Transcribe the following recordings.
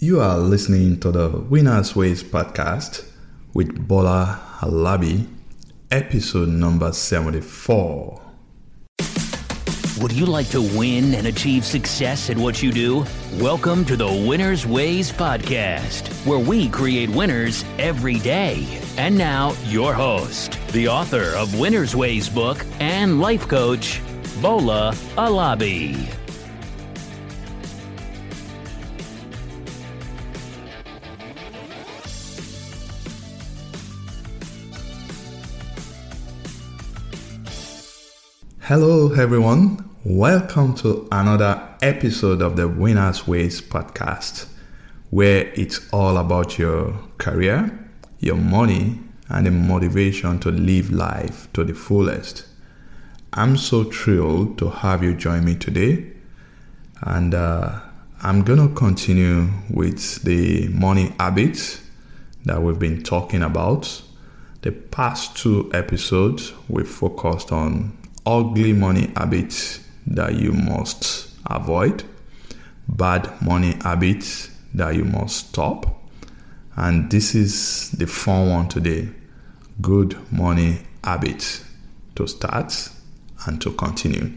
You are listening to the Winners Ways podcast with Bola Alabi, episode number 74. Would you like to win and achieve success at what you do? Welcome to the Winners Ways podcast, where we create winners every day. And now, your host, the author of Winners Ways book and life coach, Bola Alabi. Hello, everyone. Welcome to another episode of the Winners Ways podcast, where it's all about your career, your money, and the motivation to live life to the fullest. I'm so thrilled to have you join me today, and uh, I'm gonna continue with the money habits that we've been talking about. The past two episodes we focused on ugly money habits that you must avoid, bad money habits that you must stop. And this is the fun one today good money habits to start and to continue.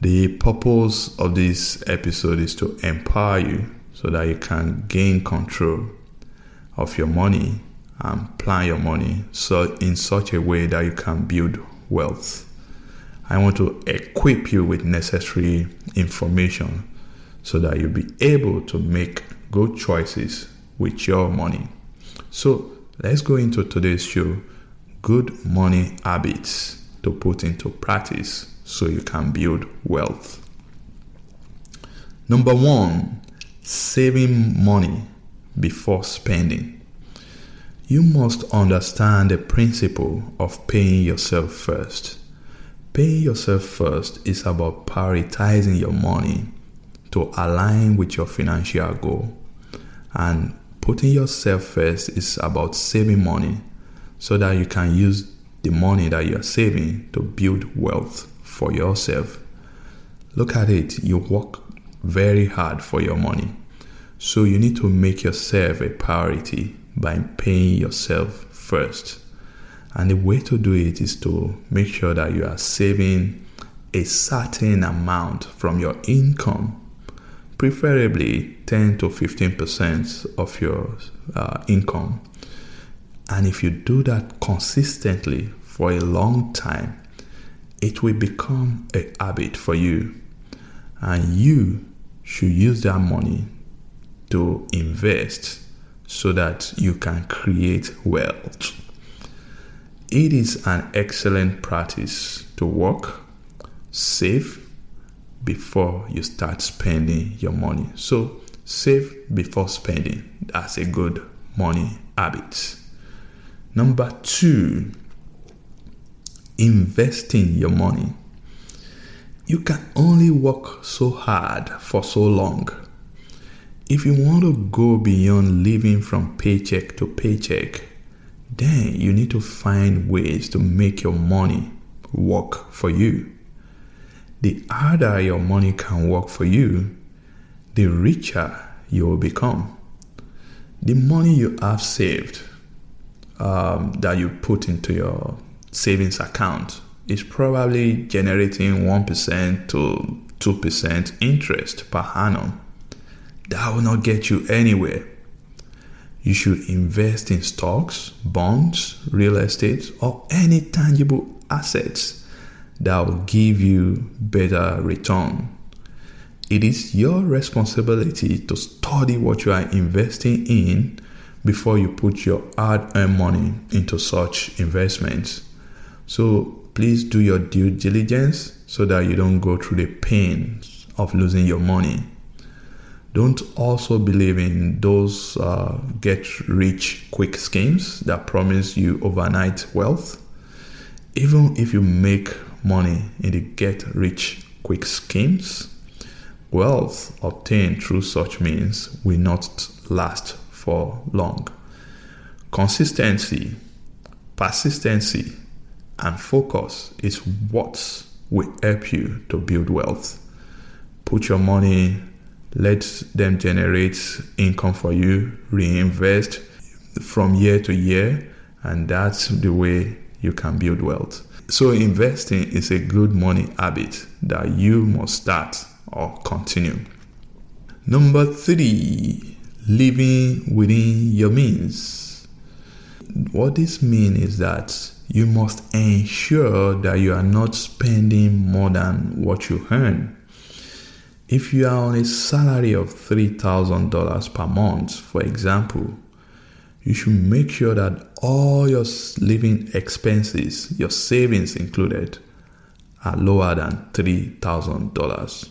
The purpose of this episode is to empower you so that you can gain control of your money and plan your money so in such a way that you can build wealth. I want to equip you with necessary information so that you'll be able to make good choices with your money. So let's go into today's show good money habits to put into practice so you can build wealth. Number one, saving money before spending. You must understand the principle of paying yourself first. Paying yourself first is about prioritizing your money to align with your financial goal. And putting yourself first is about saving money so that you can use the money that you're saving to build wealth for yourself. Look at it, you work very hard for your money. So you need to make yourself a priority by paying yourself first. And the way to do it is to make sure that you are saving a certain amount from your income, preferably 10 to 15% of your uh, income. And if you do that consistently for a long time, it will become a habit for you. And you should use that money to invest so that you can create wealth. It is an excellent practice to work, save before you start spending your money. So, save before spending. That's a good money habit. Number two, investing your money. You can only work so hard for so long if you want to go beyond living from paycheck to paycheck, then you need to find ways to make your money work for you. The harder your money can work for you, the richer you will become. The money you have saved um, that you put into your savings account is probably generating 1% to 2% interest per annum that will not get you anywhere. You should invest in stocks, bonds, real estate, or any tangible assets that will give you better return. It is your responsibility to study what you are investing in before you put your hard earned money into such investments. So please do your due diligence so that you don't go through the pain of losing your money. Don't also believe in those uh, get rich quick schemes that promise you overnight wealth. Even if you make money in the get rich quick schemes, wealth obtained through such means will not last for long. Consistency, persistency, and focus is what will help you to build wealth. Put your money let them generate income for you, reinvest from year to year, and that's the way you can build wealth. So, investing is a good money habit that you must start or continue. Number three, living within your means. What this means is that you must ensure that you are not spending more than what you earn. If you are on a salary of $3,000 per month, for example, you should make sure that all your living expenses, your savings included, are lower than $3,000.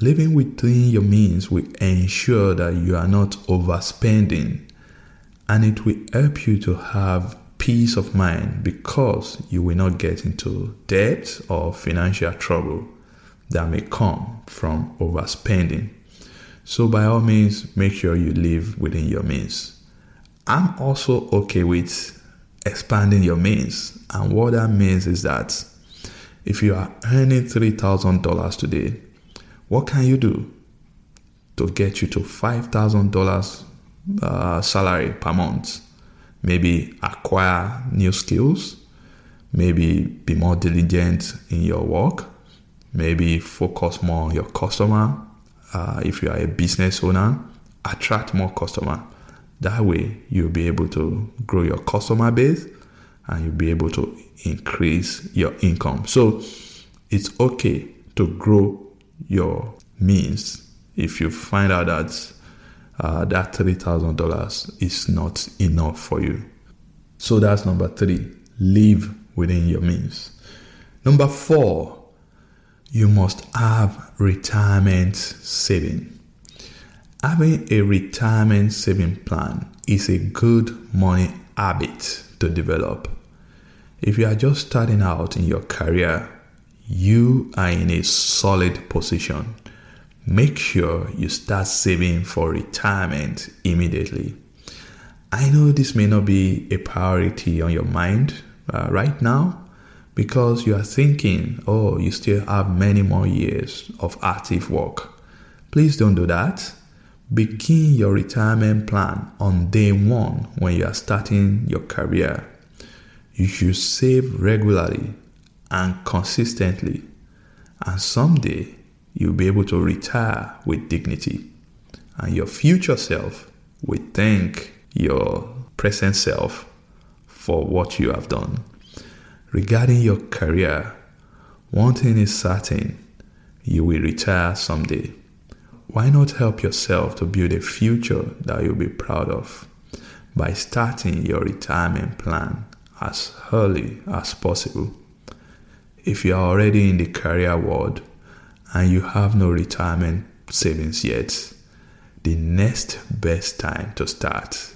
Living within your means will ensure that you are not overspending and it will help you to have peace of mind because you will not get into debt or financial trouble that may come from overspending. So, by all means, make sure you live within your means. I'm also okay with expanding your means, and what that means is that if you are earning $3,000 today, what can you do to get you to $5,000 uh, salary per month? Maybe acquire new skills, maybe be more diligent in your work, maybe focus more on your customer. Uh, if you are a business owner, attract more customer. That way, you'll be able to grow your customer base and you'll be able to increase your income. So, it's okay to grow your means if you find out that uh, that $3,000 is not enough for you. So that's number three live within your means. Number four, you must have retirement saving. Having a retirement saving plan is a good money habit to develop. If you are just starting out in your career, you are in a solid position. Make sure you start saving for retirement immediately. I know this may not be a priority on your mind uh, right now because you are thinking, oh, you still have many more years of active work. Please don't do that. Begin your retirement plan on day one when you are starting your career. You should save regularly and consistently. And someday you'll be able to retire with dignity. And your future self will thank your present self for what you have done. Regarding your career, one thing is certain you will retire someday. Why not help yourself to build a future that you'll be proud of by starting your retirement plan as early as possible? if you are already in the career world and you have no retirement savings yet, the next best time to start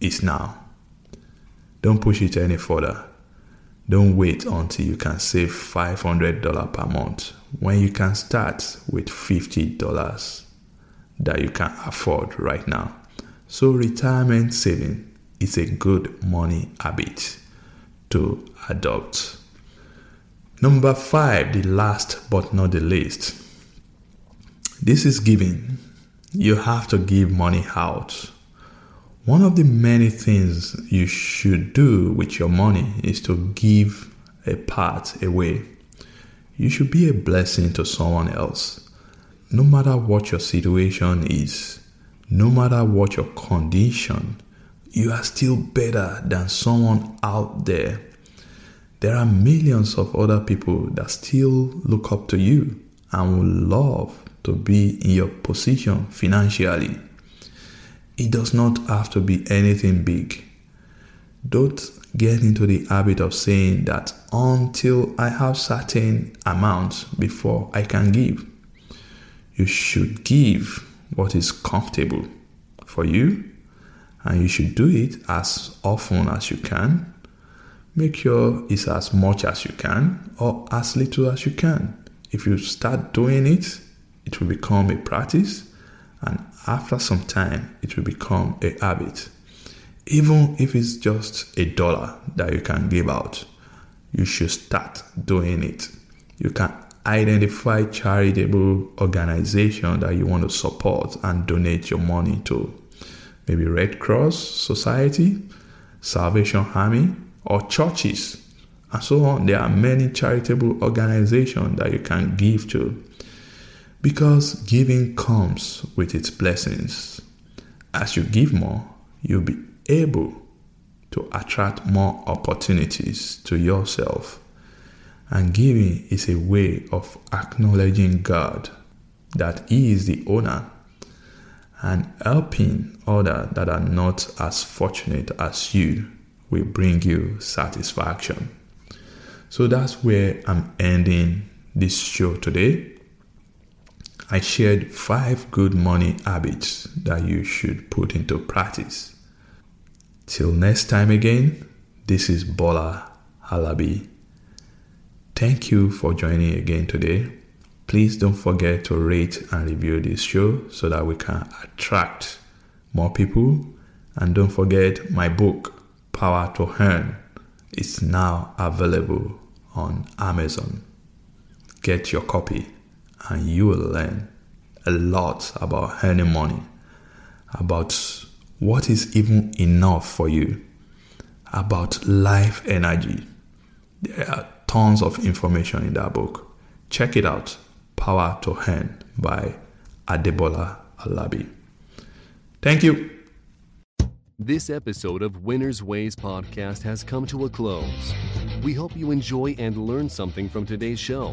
is now. Don't push it any further. Don't wait until you can save $500 per month when you can start with $50 that you can afford right now. So, retirement saving is a good money habit to adopt. Number five, the last but not the least. This is giving. You have to give money out. One of the many things you should do with your money is to give a part away. You should be a blessing to someone else. No matter what your situation is, no matter what your condition, you are still better than someone out there there are millions of other people that still look up to you and would love to be in your position financially. It does not have to be anything big. Don't get into the habit of saying that until I have certain amounts before I can give. You should give what is comfortable for you and you should do it as often as you can make sure it's as much as you can or as little as you can. If you start doing it, it will become a practice, and after some time, it will become a habit. Even if it's just a dollar that you can give out, you should start doing it. You can identify charitable organization that you want to support and donate your money to. Maybe Red Cross Society, Salvation Army, or churches, and so on. There are many charitable organizations that you can give to because giving comes with its blessings. As you give more, you'll be able to attract more opportunities to yourself and giving is a way of acknowledging God that He is the owner and helping others that are not as fortunate as you will bring you satisfaction. So that's where I'm ending this show today. I shared five good money habits that you should put into practice. Till next time again, this is Bola Alabi. Thank you for joining again today. Please don't forget to rate and review this show so that we can attract more people. And don't forget my book, Power to Earn, is now available on Amazon. Get your copy and you will learn a lot about earning money, about what is even enough for you, about life energy. There are tons of information in that book. Check it out Power to Earn by Adebola Alabi. Thank you. This episode of Winner's Ways podcast has come to a close. We hope you enjoy and learn something from today's show.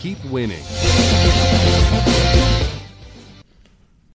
keep winning.